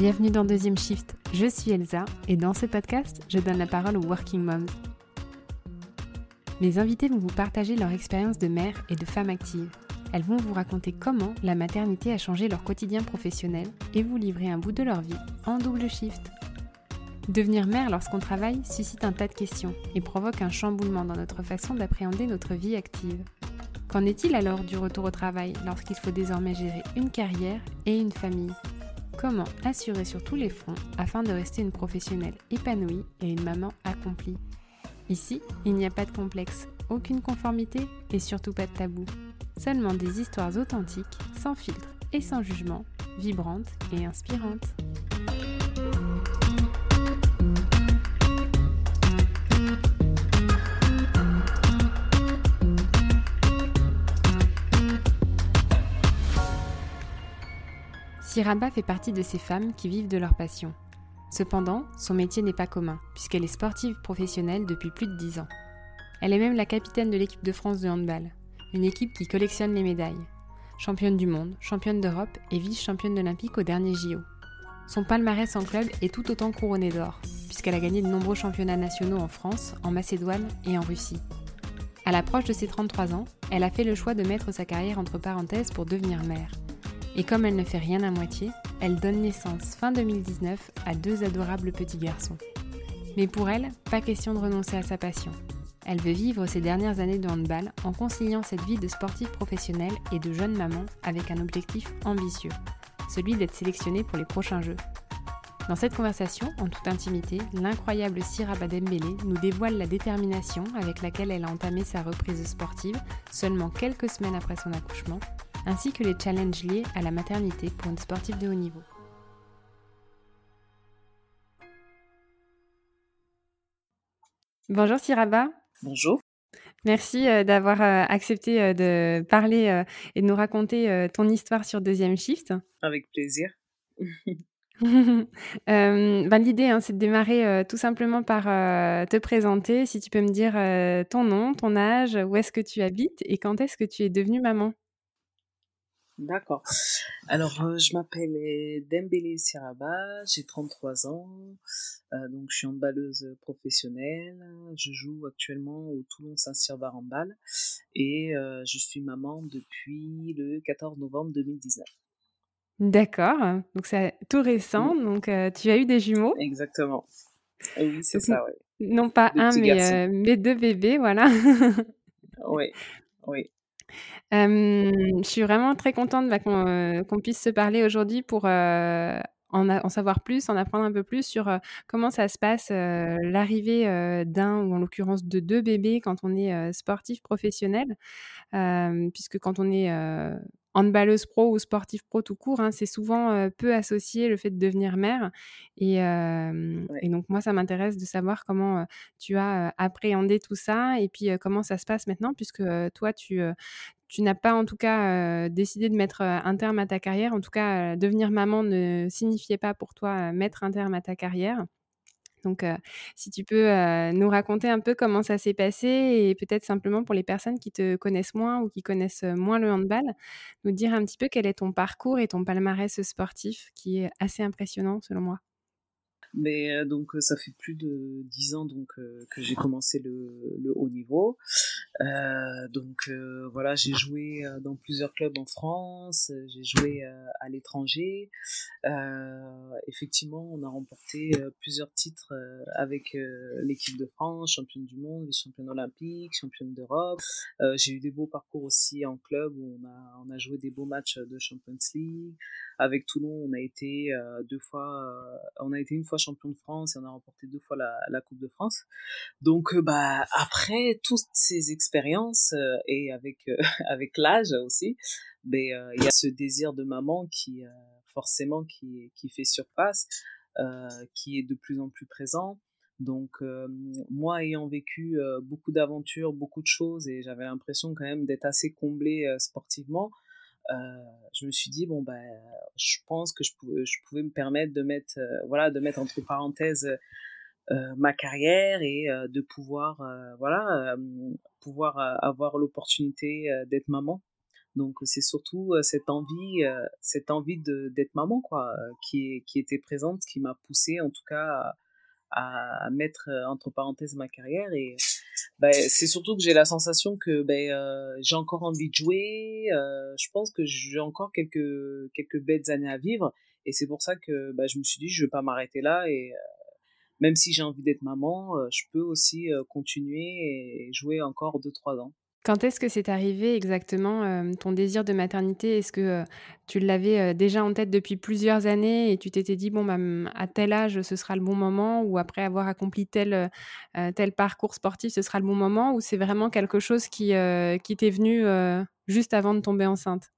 bienvenue dans Deuxième Shift. Je suis Elsa et dans ce podcast, je donne la parole aux Working Moms. Mes invités vont vous partager leur expérience de mère et de femme active. Elles vont vous raconter comment la maternité a changé leur quotidien professionnel et vous livrer un bout de leur vie en double shift. Devenir mère lorsqu'on travaille suscite un tas de questions et provoque un chamboulement dans notre façon d'appréhender notre vie active. Qu'en est-il alors du retour au travail lorsqu'il faut désormais gérer une carrière et une famille? Comment assurer sur tous les fronts afin de rester une professionnelle épanouie et une maman accomplie Ici, il n'y a pas de complexe, aucune conformité et surtout pas de tabou. Seulement des histoires authentiques, sans filtre et sans jugement, vibrantes et inspirantes. Siraba fait partie de ces femmes qui vivent de leur passion. Cependant, son métier n'est pas commun, puisqu'elle est sportive professionnelle depuis plus de 10 ans. Elle est même la capitaine de l'équipe de France de handball, une équipe qui collectionne les médailles. Championne du monde, championne d'Europe et vice-championne olympique au dernier JO. Son palmarès en club est tout autant couronné d'or, puisqu'elle a gagné de nombreux championnats nationaux en France, en Macédoine et en Russie. À l'approche de ses 33 ans, elle a fait le choix de mettre sa carrière entre parenthèses pour devenir mère. Et comme elle ne fait rien à moitié, elle donne naissance fin 2019 à deux adorables petits garçons. Mais pour elle, pas question de renoncer à sa passion. Elle veut vivre ses dernières années de handball en conciliant cette vie de sportive professionnelle et de jeune maman avec un objectif ambitieux, celui d'être sélectionnée pour les prochains Jeux. Dans cette conversation, en toute intimité, l'incroyable Sira Badembele nous dévoile la détermination avec laquelle elle a entamé sa reprise sportive seulement quelques semaines après son accouchement ainsi que les challenges liés à la maternité pour une sportive de haut niveau. Bonjour Siraba. Bonjour. Merci euh, d'avoir euh, accepté euh, de parler et de nous raconter ton histoire sur Deuxième Shift. Avec plaisir. Ben, l'idée, hein, c'est de démarrer tout simplement par te présenter. Si tu peux me dire ton nom, ton âge, où est-ce que tu habites et quand est-ce que tu es devenue maman? D'accord. Alors, euh, je m'appelle Dembélé Siraba, j'ai 33 ans, euh, donc je suis handballeuse professionnelle. Je joue actuellement au Toulon Saint-Cyr handball et euh, je suis maman depuis le 14 novembre 2019. D'accord, donc c'est tout récent, donc tu as eu des jumeaux Exactement. Oui, c'est ça, oui. Non pas un, mais, mais, deux bébés, voilà. oui, oui. Je suis vraiment très contente, bah, qu'on, puisse se parler aujourd'hui pour, en en savoir plus, en apprendre un peu plus sur, comment ça se passe, l'arrivée, d'un ou en l'occurrence de deux bébés quand on est, sportif professionnel. puisque quand on est, handballeuse pro ou sportif pro tout court, hein, c'est souvent, peu associé le fait de devenir mère et et donc moi ça m'intéresse de savoir comment, tu as, appréhendé tout ça et puis, comment ça se passe maintenant puisque, toi tu, tu n'as pas en tout cas décidé de mettre un terme à ta carrière. En tout cas, devenir maman ne signifiait pas pour toi mettre un terme à ta carrière. Donc, si tu peux nous raconter un peu comment ça s'est passé et peut-être simplement pour les personnes qui te connaissent moins ou qui connaissent moins le handball, nous dire un petit peu quel est ton parcours et ton palmarès sportif qui est assez impressionnant selon moi. Mais euh, donc euh, ça fait plus de dix ans donc euh, que j'ai commencé le, le, haut niveau. Donc voilà, j'ai joué dans plusieurs clubs en France, j'ai joué à l'étranger. effectivement, on a remporté plusieurs titres avec l'équipe de France, championne du monde, vice-championne olympique, championne d'Europe. j'ai eu des beaux parcours aussi en club où on a on a joué des beaux matchs de Champions League. Avec Toulon, on a été deux fois, on a été une fois champion de France et on a remporté deux fois la, Coupe de France. Donc, euh, bah, après toutes ces expériences euh, et avec, euh, avec l'âge aussi, ben, il y a ce désir de maman qui, forcément, qui, qui fait surface, qui est de plus en plus présent. Donc moi ayant vécu beaucoup d'aventures, beaucoup de choses et j'avais l'impression quand même d'être assez comblée sportivement, je me suis dit bon ben je pense que je pouvais, me permettre de mettre euh, voilà de mettre entre parenthèses euh, ma carrière et de pouvoir voilà pouvoir avoir l'opportunité d'être maman. Donc c'est surtout cette envie, cette envie d'être maman quoi, qui, qui était présente, qui m'a poussé en tout cas à, mettre entre parenthèses ma carrière et ben, c'est surtout que j'ai la sensation que ben, j'ai encore envie de jouer. je pense que j'ai encore quelques quelques belles années à vivre et c'est pour ça que ben, je me suis dit je vais pas m'arrêter là et même si j'ai envie d'être maman, je peux aussi continuer et jouer encore 2-3 ans. Quand est-ce que c'est arrivé exactement ton désir de maternité? Est-ce que tu l'avais déjà en tête depuis plusieurs années et tu t'étais dit bon bah, à tel âge ce sera le bon moment ou après avoir accompli tel tel parcours sportif ce sera le bon moment ou c'est vraiment quelque chose qui qui t'est venu juste avant de tomber enceinte?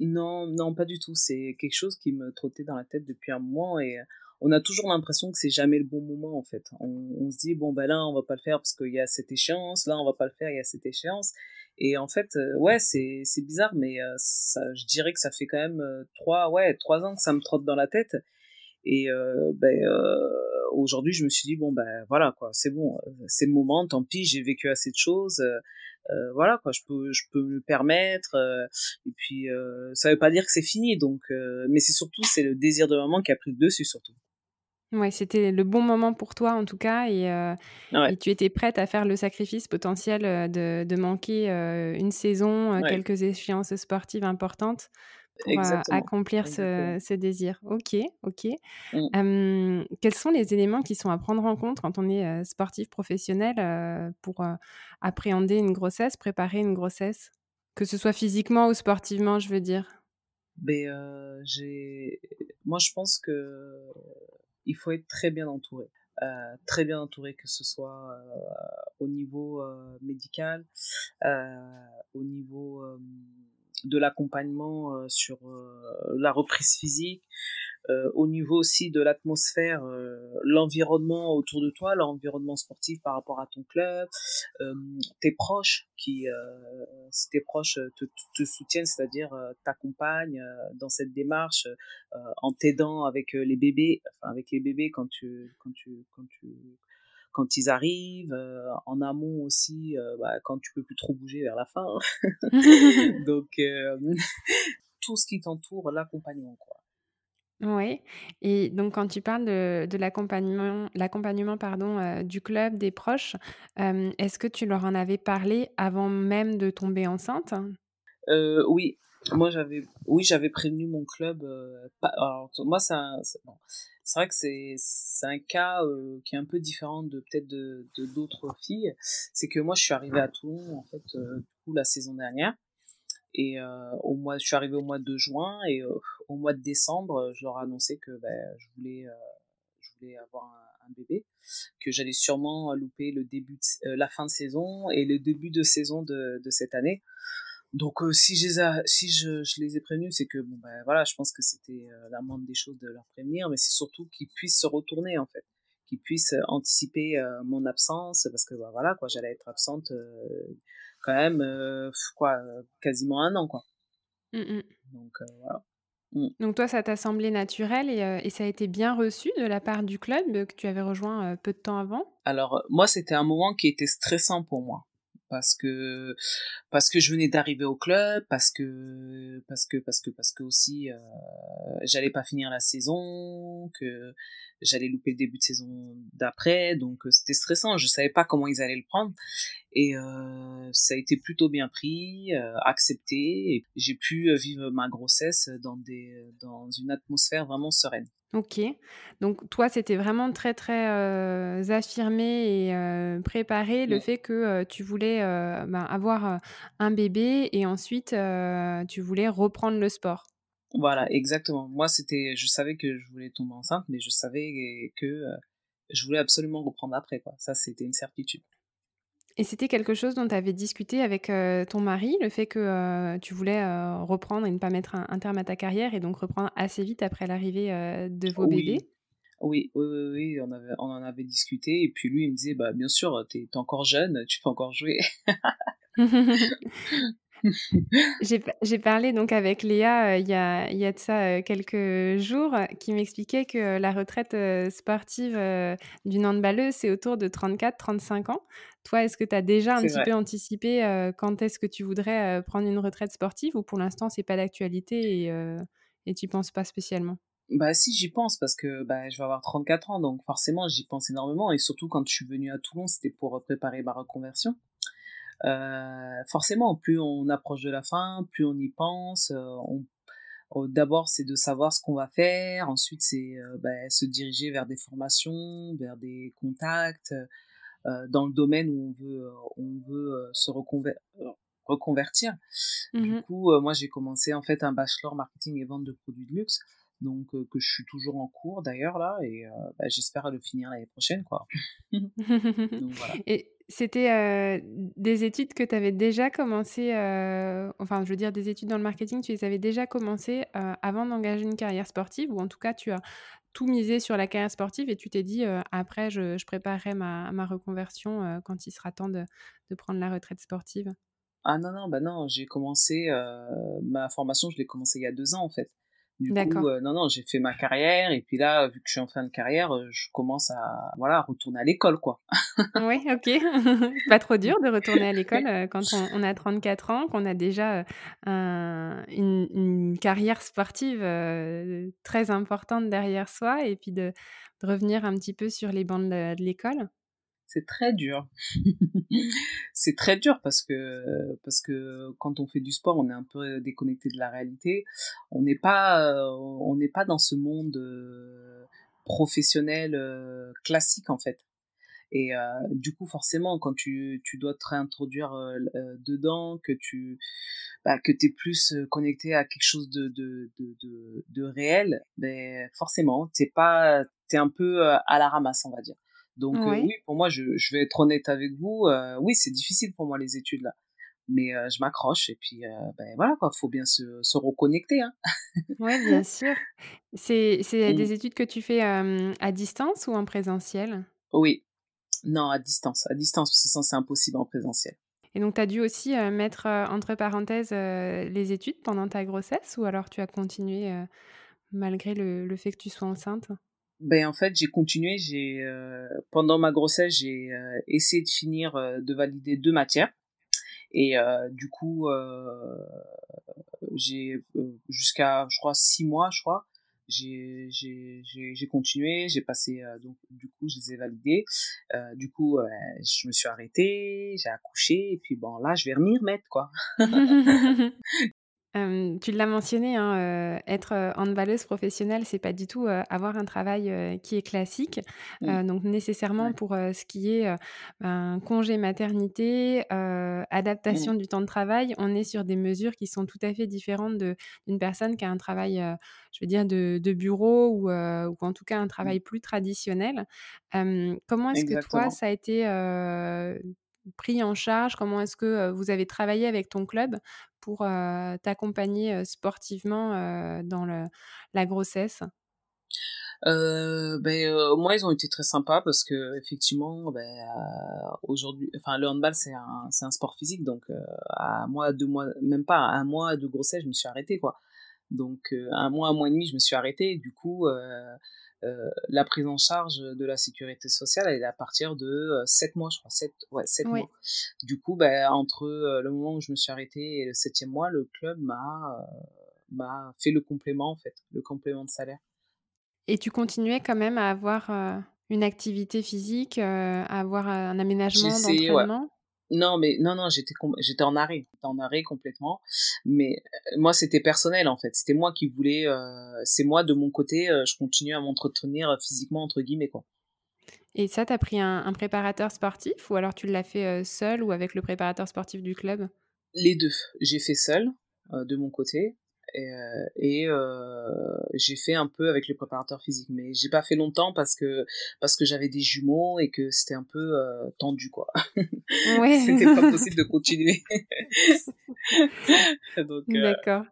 Non non pas du tout. C'est quelque chose qui me trottait dans la tête depuis un moment et on a toujours l'impression que c'est jamais le bon moment en fait. On, se dit bon ben là on va pas le faire parce qu'il y a cette échéance, là on va pas le faire il y a cette échéance. Et en fait euh, ouais c'est c'est bizarre mais euh, ça, je dirais que ça fait quand même euh, trois ouais trois ans que ça me trotte dans la tête. Et ben aujourd'hui je me suis dit bon ben voilà quoi c'est bon c'est le moment tant pis j'ai vécu assez de choses. voilà quoi je peux je peux me le permettre et puis ça veut pas dire que c'est fini donc mais c'est surtout c'est le désir de maman qui a pris le dessus surtout Ouais, c'était le bon moment pour toi en tout cas et, euh, et tu étais prête à faire le sacrifice potentiel euh, de, de manquer euh, une saison, quelques échéances sportives importantes pour accomplir ce, ce, désir. Ok, ok. Mmh. quels sont les éléments qui sont à prendre en compte quand on est sportif professionnel pour appréhender une grossesse, préparer une grossesse? Que ce soit physiquement ou sportivement, je veux dire. Ben, j'ai... Moi, je pense que il faut être très bien entouré. Euh, très bien entouré, que ce soit euh, au niveau euh, médical, au niveau de l'accompagnement sur la reprise physique, euh, au niveau aussi de l'atmosphère, euh, l'environnement autour de toi, l'environnement sportif par rapport à ton club, euh, tes proches qui, si tes proches te, te soutiennent, c'est-à-dire t'accompagnent dans cette démarche en t'aidant avec les bébés, enfin avec les bébés quand tu quand tu quand tu quand ils arrivent, en amont aussi, bah, quand tu peux plus trop bouger vers la fin. Donc tout ce qui t'entoure, l'accompagnement quoi. Oui et donc quand tu parles de de l'accompagnement l'accompagnement pardon, euh, du club, des proches, est-ce que tu leur en avais parlé avant même de tomber enceinte? Euh, oui, moi j'avais oui, j'avais prévenu mon club, euh, alors moi c'est c'est vrai que c'est c'est un cas, qui est un peu différent de peut-être de de d'autres filles. C'est que moi je suis arrivée à Toulon en fait, du coup la saison dernière et euh, au mois, je suis arrivée au mois de juin et euh, au mois de décembre, je leur ai annoncé que ben, je voulais, euh, je voulais avoir un, bébé, que j'allais sûrement louper le début, la fin de saison et le début de saison de, de cette année. Donc si, je les, ai, si je, je, les ai prévenus, c'est que bon ben voilà, je pense que c'était la moindre des choses de leur prévenir, mais c'est surtout qu'ils puissent se retourner en fait, qu'ils puissent anticiper mon absence parce que ben, voilà quoi, j'allais être absente quand même euh, quoi euh, quasiment un an quoi. Mmh, mmh. Donc euh, voilà. Donc toi, ça t'a semblé naturel et, et, ça a été bien reçu de la part du club que tu avais rejoint peu de temps avant? Alors moi, c'était un moment qui était stressant pour moi parce que parce que je venais d'arriver au club, parce que parce que parce que parce que aussi euh, j'allais pas finir la saison, que j'allais louper le début de saison d'après, donc euh, c'était stressant. Je savais pas comment ils allaient le prendre et euh, ça a été plutôt bien pris, euh, accepté. Et j'ai pu vivre ma grossesse dans des dans une atmosphère vraiment sereine. Ok. Donc toi, c'était vraiment très très affirmé et préparé le fait que tu voulais ben, avoir un bébé et ensuite tu voulais reprendre le sport. Voilà, exactement. Moi, c'était, je savais que je voulais tomber enceinte, mais je savais que je voulais absolument reprendre après, quoi. Ça, c'était une certitude. Et c'était quelque chose dont tu avais discuté avec ton mari, le fait que tu voulais reprendre et ne pas mettre un, terme à ta carrière et donc reprendre assez vite après l'arrivée de vos bébés? Oui, oui, oui, oui, on, avait, on en avait discuté et puis lui il me disait bah bien sûr t'es es encore jeune, tu peux encore jouer. J'ai parlé donc avec Léa euh, il y, a, y, a, de ça euh, quelques jours qui m'expliquait que la retraite euh, sportive d'une handballeuse, c'est autour de 34-35 ans. Toi, est-ce que tu as déjà un petit peu anticipé quand est-ce que tu voudrais prendre une retraite sportive ou pour l'instant, c'est pas d'actualité et, et tu penses pas spécialement? Bah si, j'y pense parce que bah, je vais avoir 34 ans, donc forcément j'y pense énormément. Et surtout quand je suis venue à Toulon, c'était pour préparer ma reconversion. Euh, forcément, plus on approche de la fin, plus on y pense. Euh, on, D'abord, c'est de savoir ce qu'on va faire. Ensuite, c'est euh, bah, se diriger vers des formations, vers des contacts dans le domaine où on veut, on veut se reconvertir. Du mmh coup, moi, j'ai commencé en fait un bachelor marketing et vente de produits de luxe donc que je suis toujours en cours d'ailleurs là et bah, j'espère le finir l'année prochaine quoi. donc, voilà. Et c'était des études que tu avais déjà commencé, enfin je veux dire des études dans le marketing, tu les avais déjà commencé avant d'engager une carrière sportive? Ou en tout cas tu as tout misé sur la carrière sportive et tu t'es dit après je, préparerai ma, reconversion quand il sera temps de, prendre la retraite sportive? Ah non, non, bah non, j'ai commencé ma formation, je l'ai commencé il y a deux ans en fait. Du coup, euh, non, non, j'ai fait ma carrière et puis là, vu que je suis en fin de carrière, euh, je commence à voilà retourner à l'école, quoi. oui, ok. Pas trop dur de retourner à l'école euh, quand on, a 34 ans, qu'on a déjà une, carrière sportive très importante derrière soi et puis de, revenir un petit peu sur les bancs de l'école c'est très dur. c'est très dur parce que parce que quand on fait du sport, on est un peu déconnecté de la réalité. On n'est pas on n'est pas dans ce monde euh, professionnel euh, classique en fait. Et euh, du coup, forcément, quand tu, tu dois te réintroduire dedans, que tu bah, que es plus connecté à quelque chose de, de, de, de, réel, ben, forcément, pas t'es un peu à la ramasse, on va dire. Donc euh, oui, pour moi, je, je, vais être honnête avec vous. Euh, oui, c'est difficile pour moi les études là, mais euh, je m'accroche et puis ben voilà quoi, faut bien se, se reconnecter. Hein. oui, bien sûr. C'est c'est mmh. des études que tu fais à distance ou en présentiel? Oui, non à distance, à distance parce que c'est impossible en présentiel. Et donc, tu as dû aussi mettre entre parenthèses les études pendant ta grossesse ou alors tu as continué malgré le, le, fait que tu sois enceinte? Ben en fait j'ai continué j'ai euh, pendant ma grossesse j'ai euh, essayé de finir euh, de valider deux matières. Et du coup j'ai jusqu'à je crois six mois je crois j'ai j'ai j'ai continué j'ai passé donc du coup je les ai validés du coup je me suis arrêtée j'ai accouché et puis bon là je vais m'y remettre quoi tu l'as mentionné, hein, être handballeuse professionnelle, c'est pas du tout avoir un travail qui est classique. Mmh. donc nécessairement pour ce qui est ben, congé maternité, adaptation mmh. du temps de travail, on est sur des mesures qui sont tout à fait différentes d'une personne qui a un travail, je veux dire, de, bureau ou, ou, en tout cas un mmh. travail plus traditionnel. comment est-ce que toi, ça a été pris en charge? Comment est-ce que vous avez travaillé avec ton club pour t'accompagner sportivement dans la grossesse? Euh, ben moi ils ont été très sympas parce que effectivement ben aujourd'hui enfin le handball c'est un sport physique donc à moi deux mois même pas un mois de grossesse je me suis arrêtée quoi. Donc un mois un mois et demi je me suis arrêtée du coup euh, la prise en charge de la sécurité sociale, elle est à partir de 7 euh, mois, je crois. 7, ouais, 7 mois. Du coup, ben, entre euh, le moment où je me suis arrêtée et le septième mois, le club m'a m'a fait le complément, en fait, le complément de salaire. Et tu continuais quand même à avoir une activité physique, à avoir un aménagement d'entraînement? Non, mais non, non, j'étais j'étais en arrêt, en arrêt complètement. Mais euh, moi, c'était personnel en fait. C'était moi qui voulais. Euh, c'est moi de mon côté, euh, je continue à m'entretenir physiquement entre guillemets quoi. Et ça, t'as pris un, préparateur sportif ou alors tu l'as fait seul ou avec le préparateur sportif du club? Les deux. J'ai fait seul de mon côté et, euh, euh, j'ai fait un peu avec le préparateur physique mais j'ai pas fait longtemps parce que parce que j'avais des jumeaux et que c'était un peu euh, tendu quoi ouais. c'était pas possible de continuer d'accord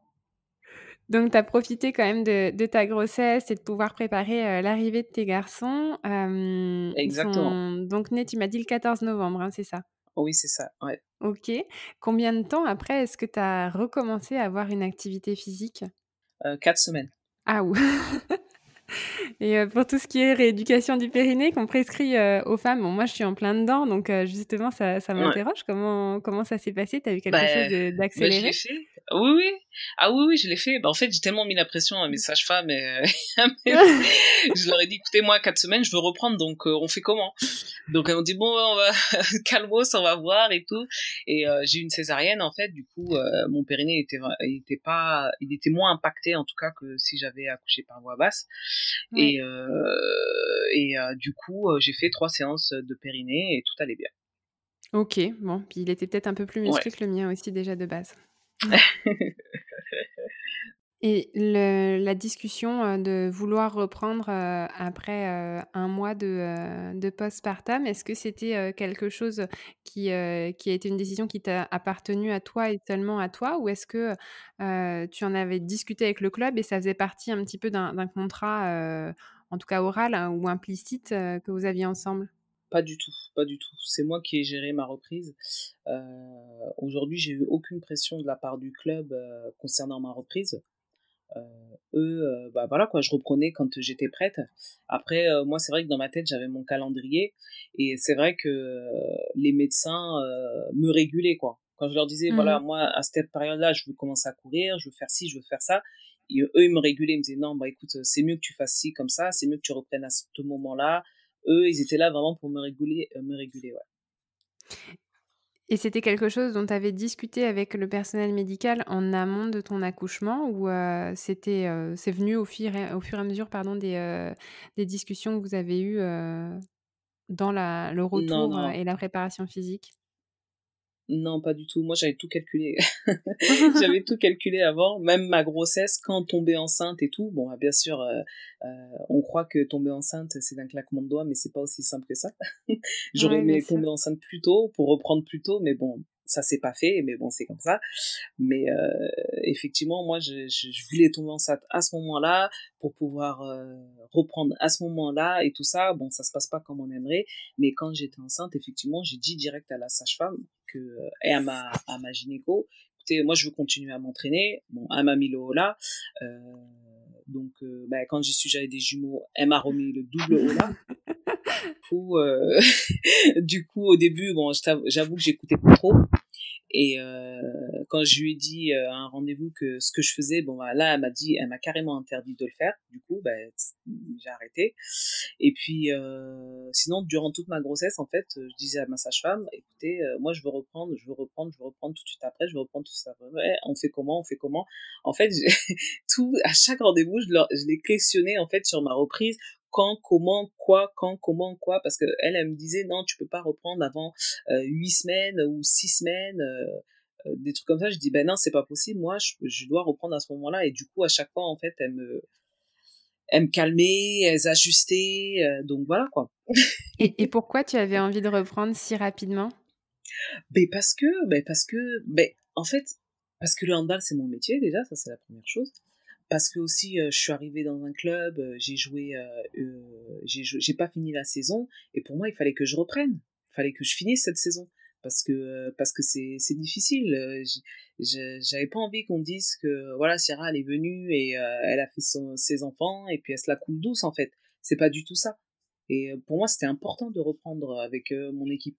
donc, tu as profité quand même de, de, ta grossesse et de pouvoir préparer l'arrivée de tes garçons. Exactement. donc, nés, tu m'as dit le 14 novembre, hein, c'est ça? Oui, c'est ça, ouais. OK. Combien de temps après est-ce que tu as recommencé à avoir une activité physique? Heu, 4 semaines. Ah ou et pour tout ce qui est rééducation du périnée qu'on prescrit, aux femmes, bon moi je suis en plein dedans donc justement ça ça Ouais. m'interroge. Comment comment ça s'est passé? Tu as eu quelque chose Bah de bah, fait. Oui, oui. Ah oui, oui, je l'ai fait. Bah, en fait, j'ai tellement mis la pression à mes sages-femmes et heu, je leur ai dit: «Écoutez, moi 4 semaines, je veux reprendre donc heu, on fait comment?» donc elles m'ont dit: «Bon, on va calmos, on va voir et tout» et heu, j'ai eu une césarienne en fait, du coup, mon périnée était il était pas il était moins impacté en tout cas que si j'avais accouché par voie basse et et du coup, j'ai fait 3 séances de périnée et tout allait bien. OK, bon, puis il était peut-être un peu plus Ouais. musclé que le mien aussi déjà de base. Et le la discussion, heu, de vouloir reprendre, heu, après, heu, 1 mois de, postpartum, est-ce que c'était, quelque chose qui, qui a été une décision qui t'a appartenu à toi et seulement à toi? Ou est-ce que, tu en avais discuté avec le club et ça faisait partie un petit peu d'un contrat, en tout cas oral hein, ou implicite, que vous aviez ensemble? Pas du tout, pas du tout. C'est moi qui ai géré ma reprise. Heu, aujourd'hui, j'ai eu aucune pression de la part du club, heu, concernant ma reprise. Heu, eux, bah, voilà quoi, je reprenais quand j'étais prête. Après, moi, c'est vrai que dans ma tête, j'avais mon calendrier et c'est vrai que, les médecins, me régulaient quoi. Quand je leur disais: Mmh «Voilà, mh. moi, à cette période-là, je veux commencer à courir, je veux faire ci, je veux faire ça» et eux, ils me régulaient, ils me disaient: «Non, bah, écoute, c'est mieux que tu fasses ci comme ça, c'est mieux que tu reprennes à ce moment-là». Eux, ils étaient là vraiment pour me réguler, heu, me réguler, ouais. Et c'était quelque chose dont tu avais discuté avec le personnel médical en amont de ton accouchement ou heu, c'était, heu, c'est venu au fir et au fur et à mesure, pardon, des, des discussions que vous avez eues, dans la le retour, non. et la préparation physique? Non, pas du tout. Moi, j'avais tout calculé. J'avais tout calculé avant, même ma grossesse, quand tomber enceinte et tout. Bon, bien sûr, heu heu, on croit que tomber enceinte, c'est d'un claquement de doigts, mais c'est pas aussi simple que ça. J'aurais Ouais, aimé tomber enceinte plus tôt pour reprendre plus tôt, mais bon, ça s'est pas fait, mais bon, c'est comme ça. Mais heu, effectivement, moi, je je je voulais tomber enceinte à ce moment-là pour pouvoir, reprendre à ce moment-là et tout ça. Bon, ça se passe pas comme on aimerait, mais quand j'étais enceinte, effectivement, j'ai dit direct à la sage-femme que et à ma à ma gynéco: «Écoutez, moi, je veux continuer à m'entraîner». Bon, elle m'a mis le holà, heu, donc heu, bah, quand j'ai su j'avais des jumeaux, elle m'a remis le double holà. Coup, heu, du coup, au début, bon, j'avoue que j'écoutais pas trop et heu, quand je lui ai dit, heu, à un rendez-vous que ce que je faisais, bon, bah, là, elle m'a dit elle m'a carrément interdit de le faire. Du coup, bah, j'ai arrêté et puis, heu, sinon, durant toute ma grossesse, en fait, je disais à ma sage-femme: «Écoutez, moi, je veux reprendre, je veux reprendre, je veux reprendre tout de suite après, je veux reprendre tout de suite on fait comment? On fait comment?» en fait, tout à chaque rendez-vous, je leur je les questionnais, en fait, sur ma reprise. Quand, comment, quoi, quand, comment, quoi, parce qu'elle, elle me disait: «Non, tu peux pas reprendre avant, 8 semaines ou 6 semaines», des trucs comme ça. Je dis: «Bah, non, c'est pas possible. Moi, je je dois reprendre à ce moment-là» et du coup, à chaque fois, en fait, elles me elles me calmaient, elles ajustaient, heu, donc voilà, quoi. Et et pourquoi tu avais envie de reprendre si rapidement? Beh, parce que beh, parce que, beh, en fait, parce que le handball, c'est mon métier déjà, ça, c'est la 1re chose. Parce qu'aussi, heu, je suis arrivée dans un club, heu, j'ai joué, heu, j'ai pas fini la saison et pour moi, il fallait que je reprenne. Il fallait que je finisse cette saison parce que, parce que c'est difficile, j'avais pas envie qu'on dise que, voilà, Sierra, elle est venue et elle a fait son ses enfants et puis elle se la coule douce, en fait. C'est pas du tout ça et pour moi, c'était important de reprendre avec, mon équipe.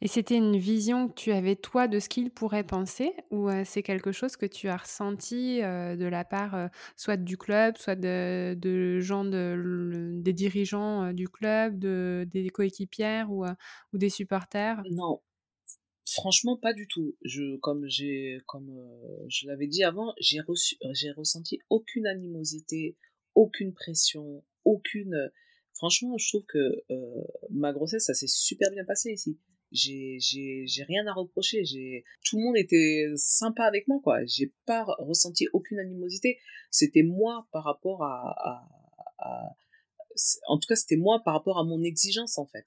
Et c'était une vision que tu avais toi de ce qu'ils pourraient penser ou heu, c'est quelque chose que tu as ressenti, heu, de la part, heu, soit du club, soit de gens des dirigeants, du club, de des coéquipières ou des supporters? Non, franchement, pas du tout. Je comme comme, je l'avais dit avant, j'ai reçu ressenti aucune animosité, aucune pression, aucune, franchement, je trouve que, ma grossesse, ça s'est super bien passé ici. J'ai j'ai rien à reprocher, j'ai tout le monde était sympa avec moi, quoi. J'ai pas re ressenti aucune animosité. C'était moi par rapport à à à c en tout cas, c'était moi par rapport à mon exigence, en fait.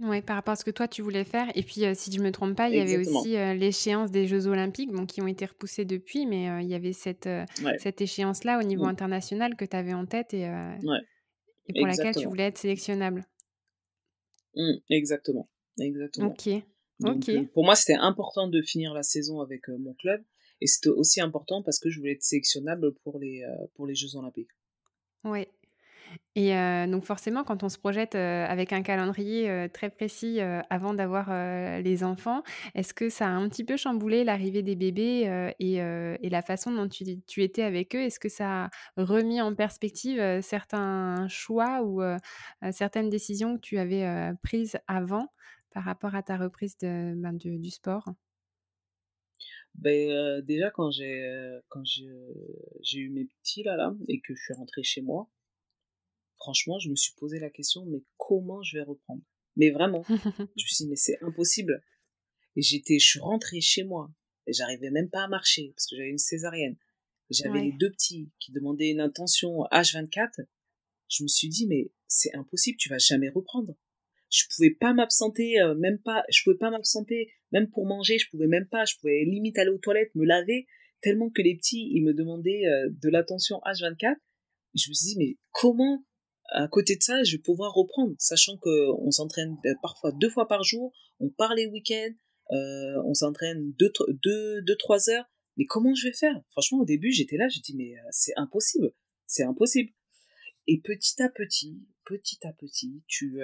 Ouais, par rapport à ce que toi tu voulais faire et puis, heu, si je me trompe pas, il y avait aussi, heu, l'échéance des jeux olympiques, bon, qui ont été repoussés depuis, mais heu, il y avait cette, Ouais. cette échéance-là au niveau Mmh. international que tu avais en tête et Ouais, et pour laquelle tu voulais être sélectionnable? Mmh, exactement, exactement. OK. Donc, pour moi, c'était important de finir la saison avec mon club. Et c'était aussi important parce que je voulais être sélectionnable pour les, pour les Jeux Olympiques. Oui, et donc forcément, quand on se projette, avec un calendrier, très précis, avant d'avoir, les enfants, est-ce que ça a un petit peu chamboulé l'arrivée des bébés, et et la façon dont tu tu étais avec eux? Est-ce que ça a remis en perspective, certains choix ou certaines décisions que tu avais, prises avant par rapport à ta reprise de, ben, du sport? Ben déjà quand j'ai, eu mes petits là là et que je suis rentrée chez moi franchement, je me suis posé la question, mais comment je vais reprendre? Mais vraiment, je me suis dit, mais c'est impossible. Et j'étais, je suis rentrée chez moi, et j'arrivais même pas à marcher, parce que j'avais une césarienne. J'avais les deux petits qui demandaient une intention H24. Je me suis dit, mais c'est impossible, tu vas jamais reprendre. Je pouvais pas m'absenter, euh, même pas, je pouvais pas m'absenter, même pour manger, je pouvais même pas, je pouvais limite aller aux toilettes, me laver, tellement que les petits, ils me demandaient euh, de l'attention H24. je me suis dit, mais comment à côté de ça, je vais pouvoir reprendre, sachant qu'on s'entraîne euh, parfois deux fois par jour, on part les week-ends, on s'entraîne deux, deux, deux, trois heures. Mais comment je vais faire? Franchement, au début, j'étais là, je dis mais c'est impossible, c'est impossible. Et petit à petit, petit à petit, tu,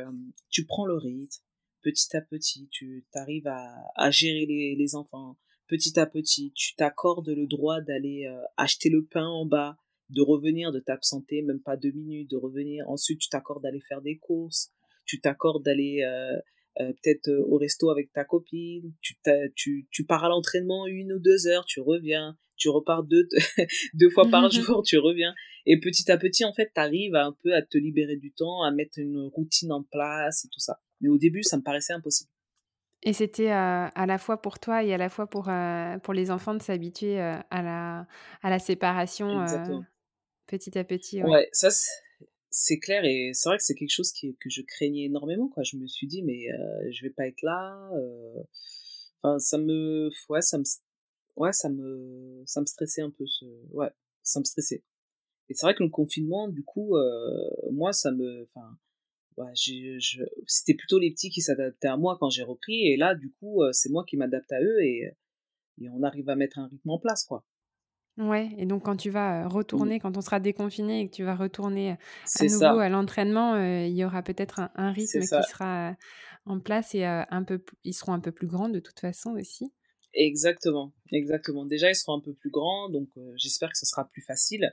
tu prends le rythme, petit à petit, tu arrives à, à gérer les, les enfants, petit à petit, tu t'accordes le droit d'aller acheter le pain en bas, de revenir, de t'absenter, même pas deux minutes, de revenir. Ensuite, tu t'accordes d'aller faire des courses, tu t'accordes d'aller euh, euh, peut-être euh, au resto avec ta copine, tu, tu, tu pars à l'entraînement une ou deux heures, tu reviens, tu repars deux, deux fois par jour, tu reviens. Et petit à petit, en fait, tu arrives un peu à te libérer du temps, à mettre une routine en place et tout ça. Mais au début, ça me paraissait impossible. Et c'était, à la fois pour toi et à la fois pour, pour les enfants de s'habituer, à la à la séparation, Petit à petit, ouais. Ouais, ça c'est clair et c'est vrai que c'est quelque chose qui, que je craignais énormément quoi. Je me suis dit mais euh, je vais pas être là. Euh... Enfin ça me ouais ça me ouais ça me ça me stressait un peu ce ouais ça me stressait. Et c'est vrai que le confinement du coup euh, moi ça me enfin ouais, je... c'était plutôt les petits qui s'adaptaient à moi quand j'ai repris et là du coup euh, c'est moi qui m'adapte à eux et et on arrive à mettre un rythme en place quoi. Ouais et donc quand tu vas, retourner, quand on sera déconfiné et que tu vas retourner, à nouveau à l'entraînement, il y aura peut-être un rythme qui sera, en place et un peu ils seront un peu plus grands de toute façon aussi. Exactement, exactement. Déjà, ils seront un peu plus grands, donc euh, j'espère que ce sera plus facile.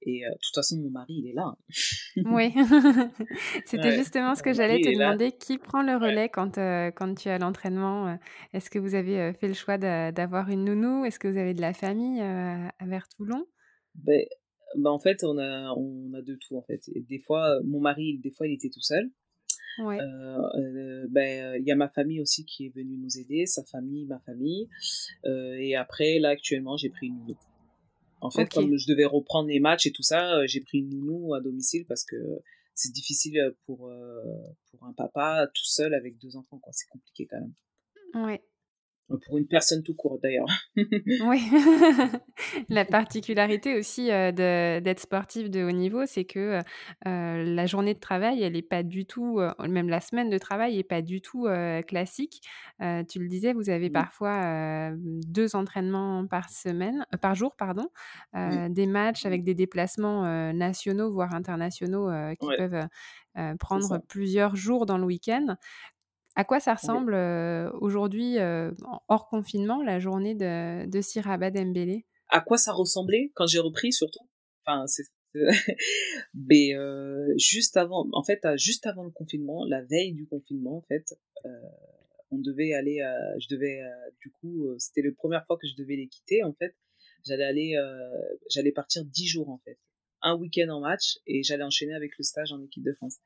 Et euh, de toute façon, mon mari, il est là. oui, c'était justement ce que j'allais te demander. Qui prend le relais quand, euh, quand tu à l'entraînement Est-ce que vous avez fait le choix d'avoir une nounou? Est-ce que vous avez de la famille à Vers-Toulon ben, ben, En fait, on a, on a de tout. En fait. Et des fois, mon mari, des fois, il était tout seul. Ouais. Euh, euh, ben, il y a ma famille aussi qui est venue nous aider, sa famille, ma famille. Euh, et après, là, actuellement, j'ai pris une nounou. En fait, comme je devais reprendre les matchs et tout ça, j'ai pris une nounou à domicile parce que c'est difficile pour, pour un papa tout seul avec deux enfants, quoi. C'est compliqué quand même. Ouais. Pour une personne tout court d'ailleurs. oui. la particularité aussi euh, d'être sportif de haut niveau, c'est que euh, la journée de travail, elle n'est pas du tout, euh, même la semaine de travail n'est pas du tout classique. tu le disais, vous avez parfois deux entraînements par semaine, par jour, pardon, des matchs avec des déplacements nationaux voire internationaux qui peuvent prendre plusieurs jours dans le week-end. À quoi ça ressemble aujourd'hui, hors confinement, la journée de, de Siraba Dembélé? À quoi ça ressemblait quand j'ai repris surtout? Enfin, c'est mais juste avant, en fait, juste avant le confinement, la veille du confinement, en fait, on devait aller, je devais, du coup, c'était la première fois que je devais les quitter, en fait. J'allais aller, j'allais partir dix jours, en fait, un week-end en match, et j'allais enchaîner avec le stage en équipe de France.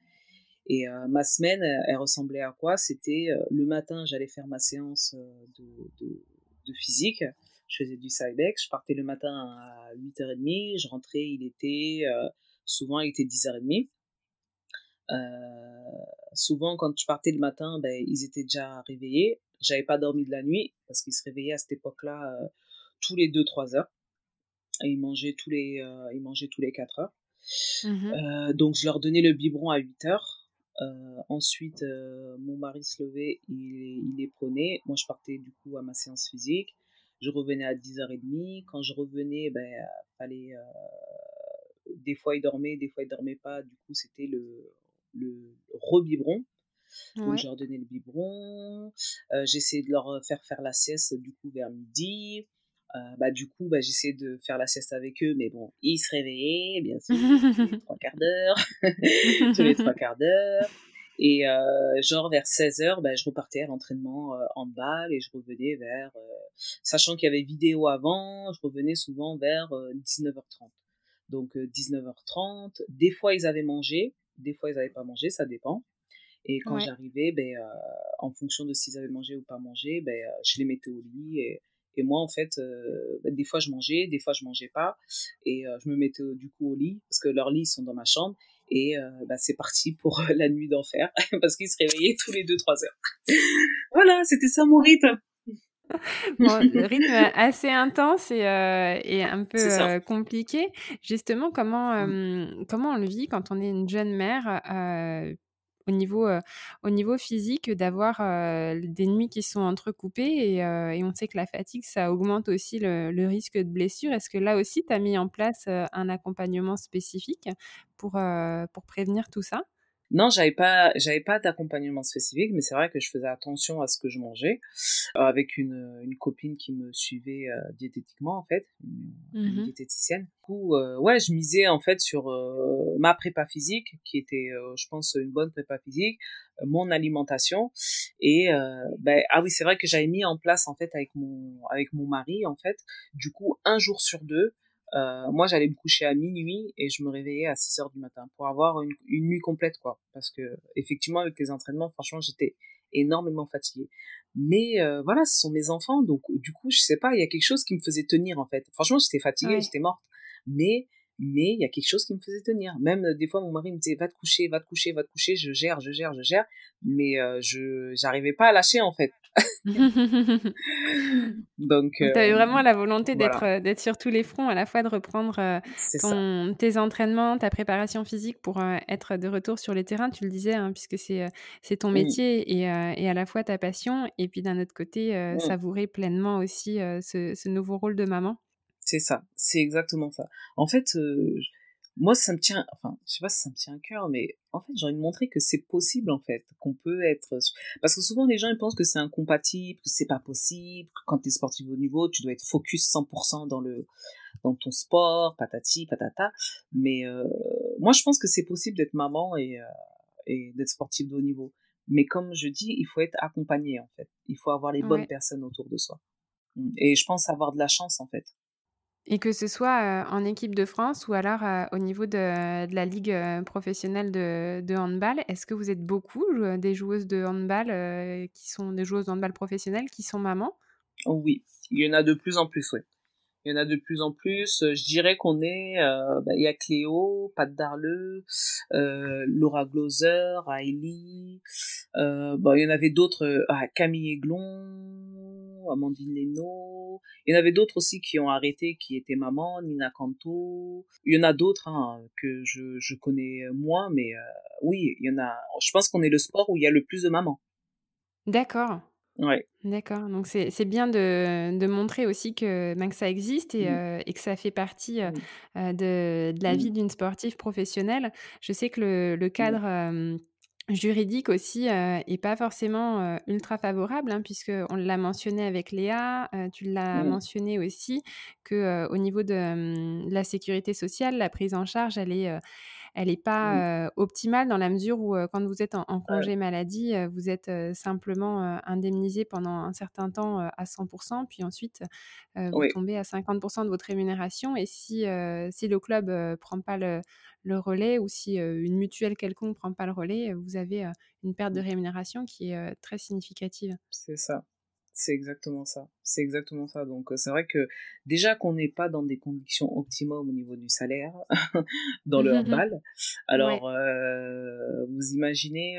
Et euh, ma semaine, elle, ressemblait à quoi? C'était euh, le matin, j'allais faire ma séance euh, de, de, de, physique. Je faisais du Cybex. Je partais le matin à 8h30. Je rentrais, il était. souvent, il était 10h30. souvent, quand je partais le matin, ben, ils étaient déjà réveillés. J'avais pas dormi de la nuit parce qu'ils se réveillaient à cette époque-là tous les 2-3 heures. Et ils mangeaient tous les, ils mangeaient tous les 4 heures. Mmh donc je leur donnais le biberon à 8 heures ensuite, mon mari se levait, il, il les prenait. Moi, je partais du coup à ma séance physique. Je revenais à 10h30. Quand je revenais, ben, fallait, des fois il dormait, des fois il dormait pas. Du coup, c'était le, le rebiberon. Donc, je leur donnais le biberon. Euh, j'essayais de leur faire faire la sieste, du coup, vers midi. Euh, bah, du coup, bah, j'essayais de faire la sieste avec eux, mais bon, ils se réveillaient, bien sûr, tous les trois quarts d'heure. tous les trois quarts d'heure. Et euh, genre vers 16h, bah, je repartais à l'entraînement en balle et je revenais vers, sachant qu'il y avait vidéo avant, je revenais souvent vers 19h30. Donc 19h30, des fois ils avaient mangé, des fois ils n'avaient pas mangé, ça dépend. Et quand j'arrivais, ben, euh, en fonction de s'ils avaient mangé ou pas mangé, ben, euh, je les mettais au lit. Et, et moi, en fait, euh, ben, des fois je mangeais, des fois je mangeais pas. Et je me mettais du coup au lit, parce que leurs lits sont dans ma chambre. Et ben, c'est parti pour la nuit d'enfer, parce qu'ils se réveillaient tous les 2-3 heures. voilà, c'était ça mon rythme. bon, le rythme assez intense et, et un peu compliqué. Justement, comment, mmh. comment on le vit quand on est une jeune mère au niveau, au niveau physique, d'avoir des nuits qui sont entrecoupées et, on sait que la fatigue, ça augmente aussi le, risque de blessure. Est-ce que là aussi, tu as mis en place un accompagnement spécifique pour prévenir tout ça? Non, j'avais pas, j'avais pas d'accompagnement spécifique, mais c'est vrai que je faisais attention à ce que je mangeais, euh, avec une, une copine qui me suivait euh, diététiquement en fait, une, mmh diététicienne. Du coup, euh, ouais, je misais en fait sur ma prépa physique, qui était, je pense, une bonne prépa physique, mon alimentation et ben ah oui, c'est vrai que j'avais mis en place en fait avec mon avec mon mari en fait, du coup un jour sur deux euh, moi, j'allais me coucher à minuit et je me réveillais à 6 heures du matin pour avoir une, une, nuit complète, quoi. Parce que, effectivement, avec les entraînements, franchement, j'étais énormément fatiguée. Mais euh, voilà, ce sont mes enfants, donc du coup, je sais pas, il y a quelque chose qui me faisait tenir, en fait. Franchement, j'étais fatiguée, j'étais morte. Mais mais il y a quelque chose qui me faisait tenir. Même euh, des fois, mon mari me disait va te coucher, va te coucher, va te coucher. Je gère, je gère, je gère, mais euh, je j'arrivais pas à lâcher en fait. Donc, tu avais vraiment la volonté d'être euh, d'être sur tous les fronts, à la fois de reprendre ton, tes entraînements, ta préparation physique pour être de retour sur les terrains. Tu le disais, hein, puisque c'est c'est ton métier et, et, à la fois ta passion, et puis d'un autre côté, mmh. savourer pleinement aussi ce, ce nouveau rôle de maman. C'est ça, c'est exactement ça. En fait, euh, moi, ça me tient, enfin, je sais pas si ça me tient à cœur, mais en fait, j'ai envie de montrer que c'est possible, en fait, qu'on peut être, parce que souvent les gens ils pensent que c'est incompatible, que c'est pas possible, que quand t'es sportif au niveau, tu dois être focus 100% dans le, dans ton sport, patati, patata. Mais euh, moi, je pense que c'est possible d'être maman et, euh, et d'être sportif de haut niveau. Mais comme je dis, il faut être accompagné, en fait. Il faut avoir les bonnes personnes autour de soi. Et je pense avoir de la chance, en fait. Et que ce soit en équipe de France ou alors au niveau de, la ligue professionnelle de, de handball, est-ce que vous êtes beaucoup des joueuses de handball qui sont des joueuses de handball professionnelles qui sont mamans? Oui, il y en a de plus en plus, oui. Il y en a de plus en plus. Je dirais qu'on est, bah, il y a Cléo, Pat Darleux, Laura Gloser, Hailey, bon, il y en avait d'autres, ah, Camille Aiglon, Amandine Leno, il y en avait d'autres aussi qui ont arrêté, qui étaient mamans, Nina Canto. Il y en a d'autres hein, que je, je, connais moins, mais euh, oui, il y en a. Je pense qu'on est le sport où il y a le plus de mamans. D'accord. Ouais. D'accord. Donc c'est bien de, de, montrer aussi que, ben, que ça existe et, mmh. euh, et, que ça fait partie euh, mmh. de, de, la mmh. vie d'une sportive professionnelle. Je sais que le, le cadre juridique aussi euh, est pas forcément euh, ultra favorable hein, puisque on l'a mentionné avec Léa, euh, tu l'as mmh. mentionné aussi que euh, au niveau de, hum, la sécurité sociale, la prise en charge, elle est elle n'est pas mmh. optimale dans la mesure où quand vous êtes en, congé maladie, vous êtes simplement indemnisé pendant un certain temps à 100%, puis ensuite vous tombez à 50% de votre rémunération. Et si, si le club ne prend pas le, le relais ou si une mutuelle quelconque ne prend pas le relais, vous avez une perte de mmh. rémunération qui est très significative. C'est ça. C'est exactement ça. C'est exactement ça. Donc c'est vrai que déjà qu'on n'est pas dans des conditions optimales au niveau du salaire dans le handball. Alors vous imaginez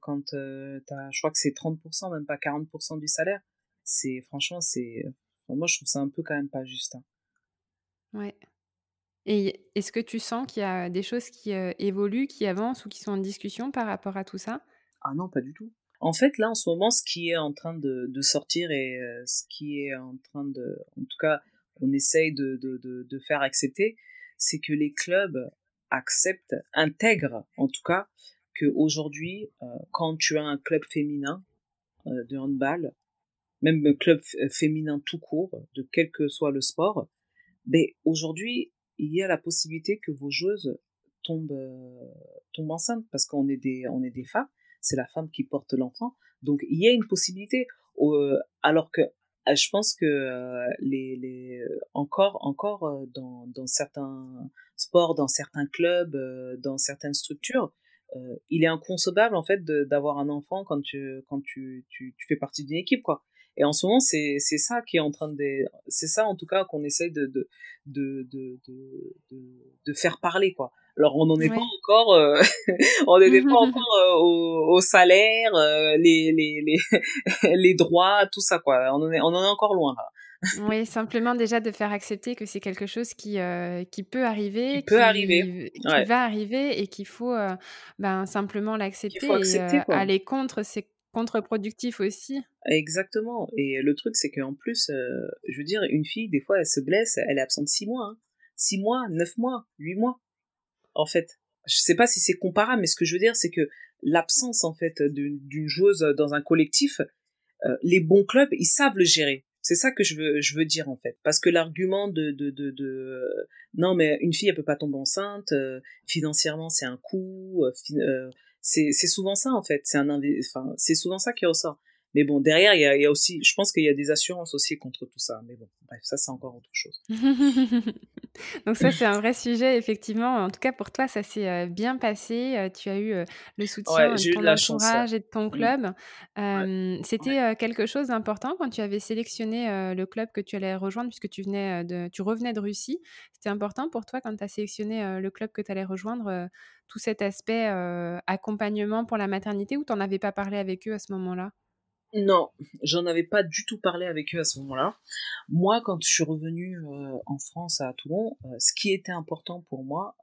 quand tu as, je crois que c'est 30%, même pas 40% du salaire. C'est franchement c'est, moi je trouve ça un peu quand même pas juste. Hein. Ouais. Et est-ce que tu sens qu'il y a des choses qui évoluent, qui avancent ou qui sont en discussion par rapport à tout ça? Ah non, pas du tout. En fait, là, en ce moment, ce qui est en train de, sortir et ce qui est en train de, en tout cas, on essaye de, faire accepter, c'est que les clubs acceptent, intègrent, en tout cas, qu'aujourd'hui, quand tu as un club féminin de handball, même un club féminin tout court, de quel que soit le sport, ben aujourd'hui, il y a la possibilité que vos joueuses tombent, euh, tombent enceintes parce qu'on est des, on est des femmes. C'est la femme qui porte l'enfant. Donc, il y a une possibilité. Euh, alors que euh, je pense que les, les, encore, encore dans, dans certains sports, dans certains clubs, dans certaines structures, il est inconcevable en fait d'avoir un enfant quand tu quand tu, tu fais partie d'une équipe quoi et en ce moment, c'est, c'est ça qui est en train de, c'est ça en tout cas qu'on essaye de, de, de, de, de, de faire parler, quoi. Alors on n'en est pas encore, euh, on n'est pas encore euh, au, au, salaire, euh, les, les, les, les droits, tout ça, quoi. On en est, on en est encore loin, là. oui, simplement déjà de faire accepter que c'est quelque chose qui, qui peut arriver, qui, peut arriver, qui va arriver et qu'il faut ben, simplement l'accepter et aller contre ces contre-productif aussi. Exactement. Et le truc, c'est qu'en plus, euh, je veux dire, une fille, des fois, elle se blesse, elle est absente six mois. Hein. Six mois, neuf mois, huit mois. En fait, je sais pas si c'est comparable, mais ce que je veux dire, c'est que l'absence, en fait, d'une joueuse dans un collectif, euh, les bons clubs, ils savent le gérer. C'est ça que je veux, je veux dire en fait, parce que l'argument de, de, de, de, non mais une fille elle peut pas tomber enceinte, euh, financièrement c'est un coût, c'est souvent ça en fait. C'est un enfin c'est souvent ça qui ressort mais bon derrière il y a, y a, aussi je pense qu'il y a des assurances aussi contre tout ça mais bon bref ça c'est encore autre chose. Donc ça c'est un vrai sujet effectivement. En tout cas pour toi ça s'est euh, bien passé. Euh, tu as eu euh, le soutien de ton entourage et de ton mmh. club. C'était quelque chose d'important quand tu avais sélectionné le club que tu allais rejoindre puisque tu venais de tu revenais de Russie. C'était important pour toi quand tu as sélectionné le club que tu allais rejoindre tout cet aspect accompagnement pour la maternité ou tu n'en avais pas parlé avec eux à ce moment-là? Non, j'en avais pas du tout parlé avec eux à ce moment-là. Moi, quand je suis revenue en France à Toulon, ce qui était important pour moi,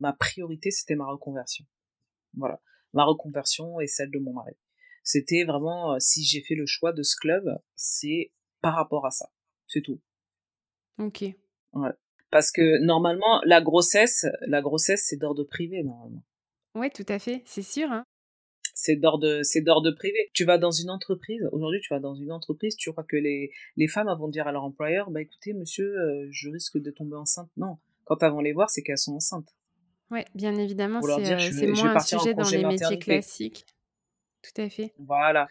ma priorité, c'était ma reconversion. Voilà, ma reconversion et celle de mon mari. C'était vraiment, si j'ai fait le choix de ce club, c'est par rapport à ça. C'est tout. Ok. Ouais. Parce que normalement, la grossesse, la grossesse, c'est d'ordre privé normalement. Oui, tout à fait, c'est sûr. Hein. C'est d'ordre, c'est d'ordre privé. Tu vas dans une entreprise. Aujourd'hui, tu vas dans une entreprise. Tu crois que les les femmes vont dire à leur employeur, bah écoutez, monsieur, euh, je risque de tomber enceinte. Non, quand elles vont les voir, c'est qu'elles sont enceintes. Oui, bien évidemment, c'est euh, moins un sujet dans les métiers classiques. Tout à fait. Voilà.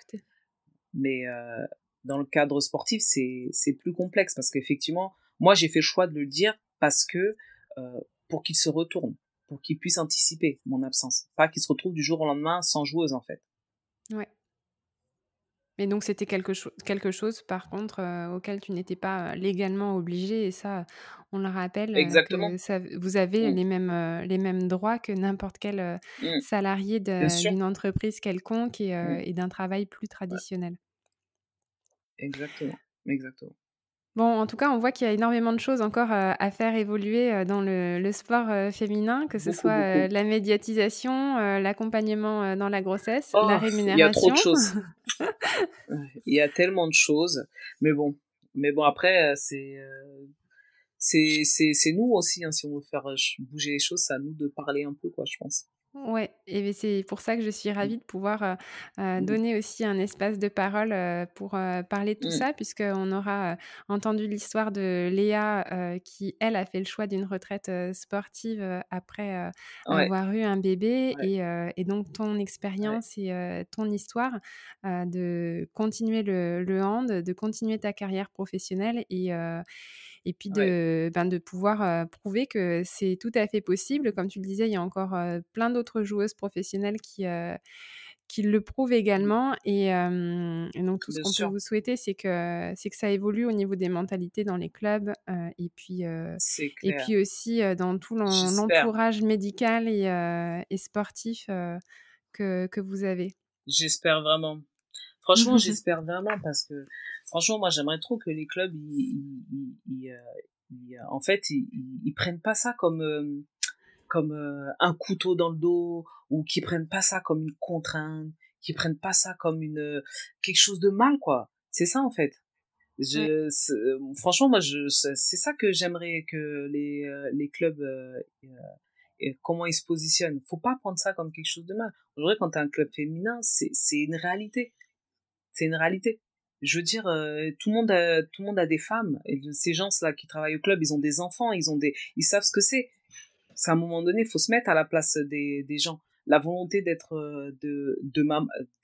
Mais euh, dans le cadre sportif, c'est c'est plus complexe parce qu'effectivement, moi, j'ai fait le choix de le dire parce que euh, pour qu'il se retourne, pour qu'il puisse anticiper mon absence, pas qu'il se retrouve du jour au lendemain sans joueuse en fait. Ouais. Mais donc c'était quelque, quelque chose par contre euh, auquel tu n'étais pas euh, légalement obligé et ça on le rappelle Exactement. vous avez mm. les mêmes les mêmes droits que n'importe quel mm. salarié d'une entreprise quelconque et, mm. et d'un travail plus traditionnel. Exactement. Exactement. Bon, en tout cas, on voit qu'il y a énormément de choses encore euh, à faire évoluer euh, dans le, sport euh, féminin, que ce soit la médiatisation, l'accompagnement dans la grossesse, la rémunération. Il y a trop de choses. il y a tellement de choses, mais bon, mais bon après c'est c'est c'est nous aussi, hein, si on veut faire bouger les choses, c'est à nous de parler un peu, quoi, je pense. Ouais, et c'est pour ça que je suis mmh. ravie de pouvoir mmh. donner aussi un espace de parole pour parler de tout mmh. ça, puisqu'on aura entendu l'histoire de Léa qui, elle, a fait le choix d'une retraite sportive après avoir eu un bébé, et, donc ton expérience et ton histoire de continuer le, le, hand, de continuer ta carrière professionnelle et et puis de, ben, de pouvoir prouver que c'est tout à fait possible. Comme tu le disais, il y a encore plein d'autres joueuses professionnelles qui, qui le prouvent mmh. également. Et, donc, tout ce qu'on peut vous souhaiter, c'est que, c'est que ça évolue au niveau des mentalités dans les clubs et, puis, et puis aussi dans tout l'entourage médical et, et sportif que, que vous avez. J'espère vraiment. Franchement, j'espère vraiment parce que franchement, moi, j'aimerais trop que les clubs ils, ils, ils, euh, en fait, ils, prennent pas ça comme euh, comme euh, un couteau dans le dos ou qui prennent pas ça comme une contrainte, qui prennent pas ça comme une quelque chose de mal quoi. C'est ça en fait. Je, franchement, moi, je, c'est ça que j'aimerais que les, les clubs, comment ils se positionnent. Faut pas prendre ça comme quelque chose de mal. Aujourd'hui, quand tu un club féminin, c'est, c'est une réalité. C'est une réalité je veux dire, euh, tout le monde a, tout le monde a des femmes. Et ces gens-là qui travaillent au club, ils ont des enfants, ils ont des, ils savent ce que c'est. C'est à un moment donné, il faut se mettre à la place des, des gens. La volonté d'être euh, de, de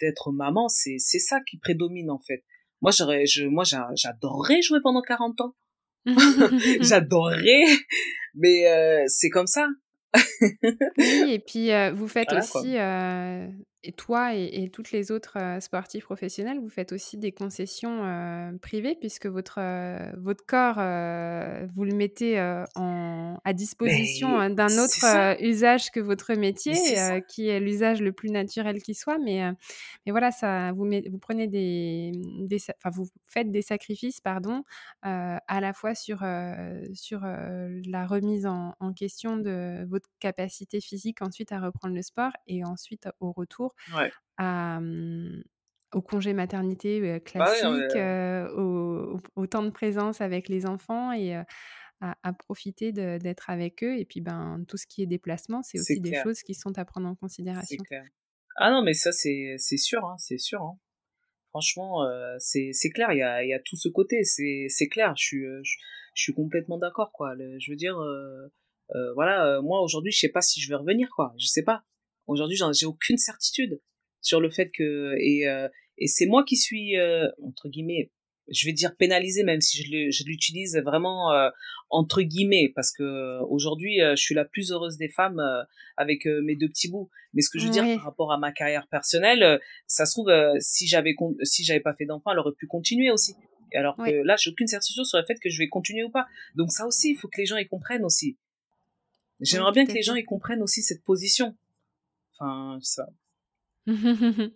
d'être maman, c'est c'est ça qui prédomine en fait. Moi j'aurais, je, moi j'adorerais jouer pendant 40 ans. j'adorerais, mais euh, c'est comme ça. oui, et puis vous faites aussi et toi et, toutes les autres sportifs professionnels, vous faites aussi des concessions privées puisque votre, votre corps, vous le mettez en, à disposition hein, d'un autre usage que votre métier, qui est l'usage le plus naturel qui soit. Mais, mais voilà, ça, vous, vous prenez des, des enfin, vous faites des sacrifices, pardon, à la fois sur, sur la remise en, en question de votre capacité physique ensuite à reprendre le sport et ensuite au retour à, au congé maternité classique, au, temps de présence avec les enfants et à, profiter d'être avec eux. Et puis, ben, tout ce qui est déplacement, c'est aussi des choses qui sont à prendre en considération. Clair. Ah non, mais ça, c'est sûr, hein, c'est sûr. Hein. Franchement, c'est clair, il y a, y a, tout ce côté, c'est clair, je suis, je, suis complètement d'accord, quoi. je veux dire, voilà, moi aujourd'hui, je sais pas si je vais revenir, quoi. Je sais pas. Aujourd'hui, j'ai aucune certitude sur le fait que et euh, et c'est moi qui suis euh, entre guillemets, je vais dire pénalisé même si je l'utilise vraiment euh, entre guillemets parce que aujourd'hui je suis la plus heureuse des femmes avec mes deux petits bouts. Mais ce que je veux dire par rapport à ma carrière personnelle, ça se trouve si j'avais si j'avais pas fait d'enfant, elle aurait pu continuer aussi. Alors que là, j'ai aucune certitude sur le fait que je vais continuer ou pas. Donc ça aussi, il faut que les gens y comprennent aussi. J'aimerais bien que les gens y comprennent aussi cette position. Enfin, ça.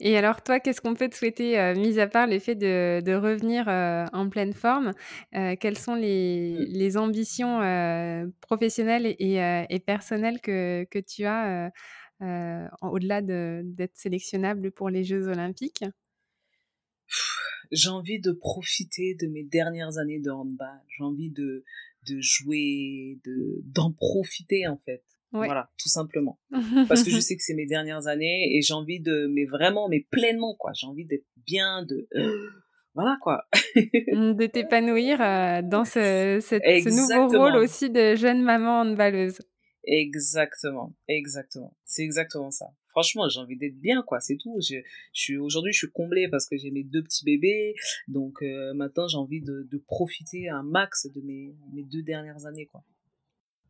Et alors toi, qu'est-ce qu'on peut te souhaiter, euh, mis à part le fait de, de revenir euh, en pleine forme euh, Quelles sont les, mmh. les ambitions professionnelles et, et, personnelles que, que tu as au-delà d'être sélectionnable pour les Jeux olympiques? J'ai envie de profiter de mes dernières années de handball. J'ai envie de, de jouer, de d'en profiter en fait. Voilà, tout simplement. Parce que je sais que c'est mes dernières années et j'ai envie de, mais vraiment, mais pleinement, quoi. J'ai envie d'être bien, de, voilà, quoi. Mmh, de t'épanouir euh, dans ce, ce, nouveau rôle aussi de jeune maman handballeuse. Exactement, exactement. C'est exactement ça. Franchement, j'ai envie d'être bien, quoi. C'est tout. Je, je suis aujourd'hui, je suis comblée parce que j'ai mes deux petits bébés. Donc euh, maintenant, j'ai envie de, de, profiter un max de mes, mes deux dernières années, quoi.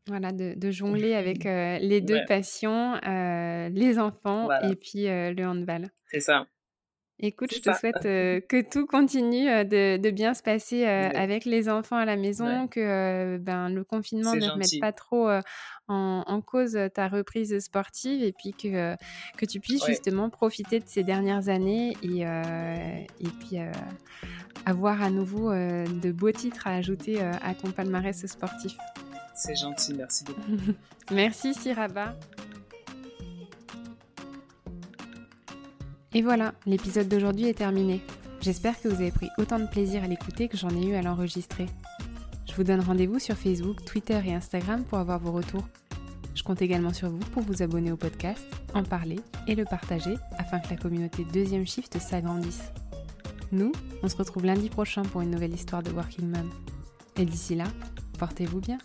Voilà, de, jongler avec euh, les deux passions, euh, les enfants et puis euh, le handball. C'est ça. Écoute, je te souhaite que tout continue de, bien se passer avec les enfants à la maison, que ben, le confinement ne remette pas trop en, cause ta reprise sportive et puis que, que tu puisses justement profiter de ces dernières années et, et puis avoir à nouveau de beaux titres à ajouter à ton palmarès sportif. C'est gentil, merci beaucoup. merci Siraba. Et voilà, l'épisode d'aujourd'hui est terminé. J'espère que vous avez pris autant de plaisir à l'écouter que j'en ai eu à l'enregistrer. Je vous donne rendez-vous sur Facebook, Twitter et Instagram pour avoir vos retours. Je compte également sur vous pour vous abonner au podcast, en parler et le partager afin que la communauté Deuxième Shift s'agrandisse. Nous, on se retrouve lundi prochain pour une nouvelle histoire de Working Mom. Et d'ici là, portez-vous bien.